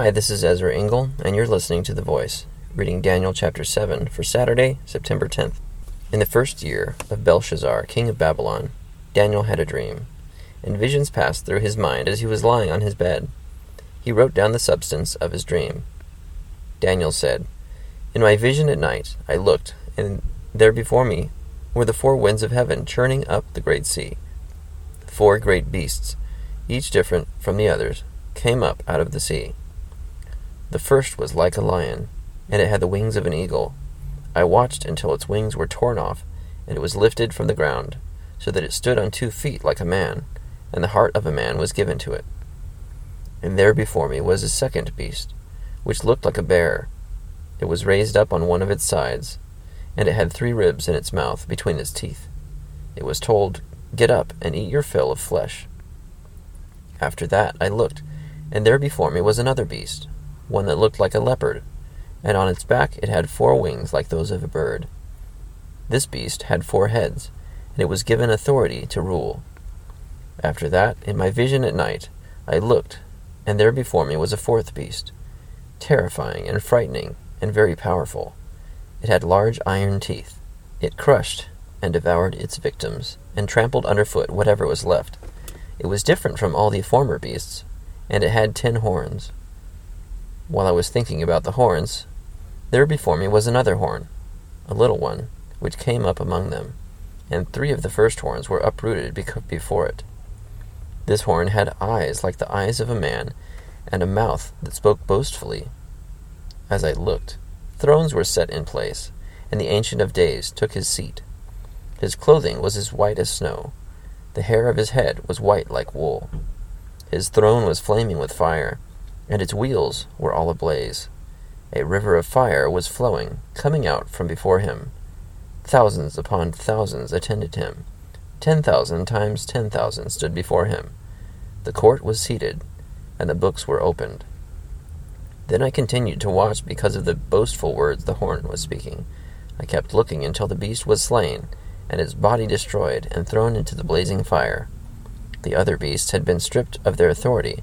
Hi, this is Ezra Engel, and you're listening to The Voice, reading Daniel chapter 7 for Saturday, September 10th. In the first year of Belshazzar, king of Babylon, Daniel had a dream, and visions passed through his mind as he was lying on his bed. He wrote down the substance of his dream. Daniel said, In my vision at night I looked, and there before me were the four winds of heaven churning up the great sea. Four great beasts, each different from the others, came up out of the sea. The first was like a lion, and it had the wings of an eagle. I watched until its wings were torn off, and it was lifted from the ground, so that it stood on two feet like a man, and the heart of a man was given to it. And there before me was a second beast, which looked like a bear. It was raised up on one of its sides, and it had three ribs in its mouth between its teeth. It was told, Get up and eat your fill of flesh. After that I looked, and there before me was another beast, one that looked like a leopard, and on its back it had four wings like those of a bird. This beast had four heads, and it was given authority to rule. After that, in my vision at night, I looked, and there before me was a fourth beast, terrifying and frightening and very powerful. It had large iron teeth. It crushed and devoured its victims, and trampled underfoot whatever was left. It was different from all the former beasts, and it had ten horns. While I was thinking about the horns, there before me was another horn, a little one, which came up among them, and three of the first horns were uprooted before it. This horn had eyes like the eyes of a man, and a mouth that spoke boastfully. As I looked, thrones were set in place, and the Ancient of Days took his seat. His clothing was as white as snow. The hair of his head was white like wool. His throne was flaming with fire, and its wheels were all ablaze. A river of fire was flowing, coming out from before him. Thousands upon thousands attended him. Ten thousand times ten thousand stood before him. The court was seated, and the books were opened. Then I continued to watch because of the boastful words the horn was speaking. I kept looking until the beast was slain, and its body destroyed and thrown into the blazing fire. The other beasts had been stripped of their authority,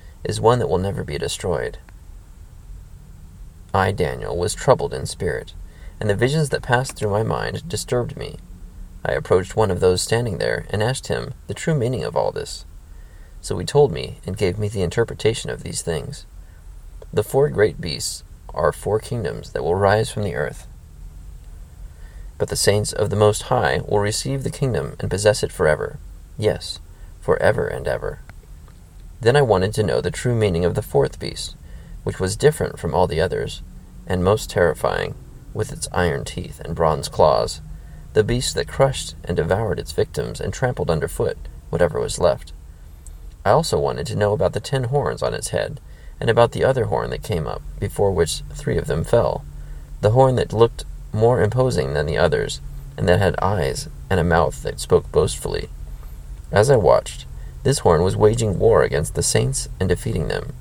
is one that will never be destroyed. I, Daniel, was troubled in spirit, and the visions that passed through my mind disturbed me. I approached one of those standing there and asked him the true meaning of all this. So he told me and gave me the interpretation of these things. The four great beasts are four kingdoms that will rise from the earth. But the saints of the Most High will receive the kingdom and possess it forever. Yes, forever and ever. Then I wanted to know the true meaning of the fourth beast, which was different from all the others, and most terrifying, with its iron teeth and bronze claws, the beast that crushed and devoured its victims and trampled underfoot whatever was left. I also wanted to know about the ten horns on its head, and about the other horn that came up, before which three of them fell, the horn that looked more imposing than the others, and that had eyes and a mouth that spoke boastfully. As I watched, this horn was waging war against the saints and defeating them,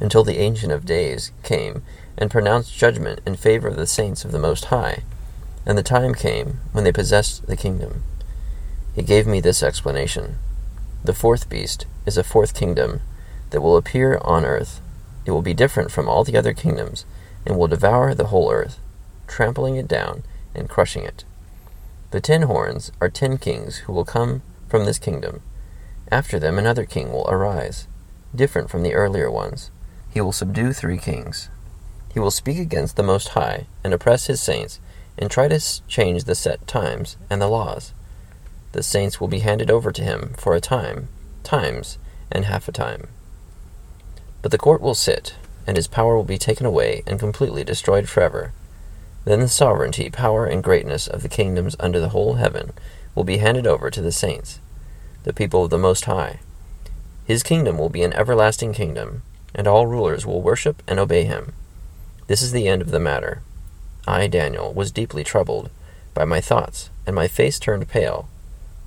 until the Ancient of Days came and pronounced judgment in favor of the saints of the Most High, and the time came when they possessed the kingdom. He gave me this explanation The fourth beast is a fourth kingdom that will appear on earth. It will be different from all the other kingdoms, and will devour the whole earth trampling it down and crushing it. The ten horns are ten kings who will come from this kingdom. After them another king will arise, different from the earlier ones. He will subdue three kings. He will speak against the Most High and oppress his saints and try to change the set times and the laws. The saints will be handed over to him for a time, times, and half a time. But the court will sit, and his power will be taken away and completely destroyed forever. Then the sovereignty, power, and greatness of the kingdoms under the whole heaven will be handed over to the saints, the people of the Most High. His kingdom will be an everlasting kingdom, and all rulers will worship and obey him. This is the end of the matter. I, Daniel, was deeply troubled by my thoughts, and my face turned pale,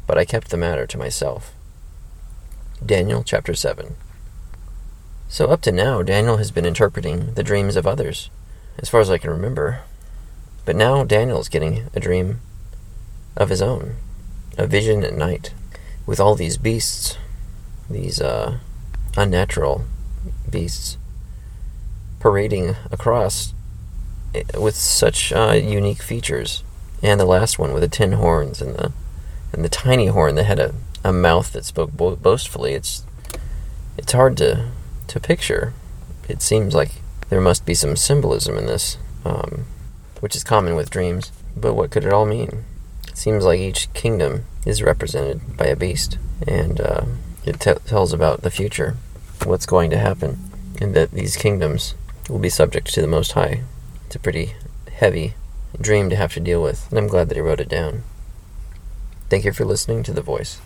but I kept the matter to myself. Daniel chapter 7. So, up to now, Daniel has been interpreting the dreams of others, as far as I can remember. But now Daniel's getting a dream of his own, a vision at night, with all these beasts, these uh, unnatural beasts, parading across eh, with such uh, unique features. And the last one with the tin horns and the and the tiny horn that had a, a mouth that spoke bo- boastfully. It's it's hard to to picture. It seems like there must be some symbolism in this, um, which is common with dreams. But what could it all mean? It seems like each kingdom is represented by a beast, and uh, it t- tells about the future, what's going to happen, and that these kingdoms will be subject to the Most High. It's a pretty heavy dream to have to deal with, and I'm glad that he wrote it down. Thank you for listening to The Voice.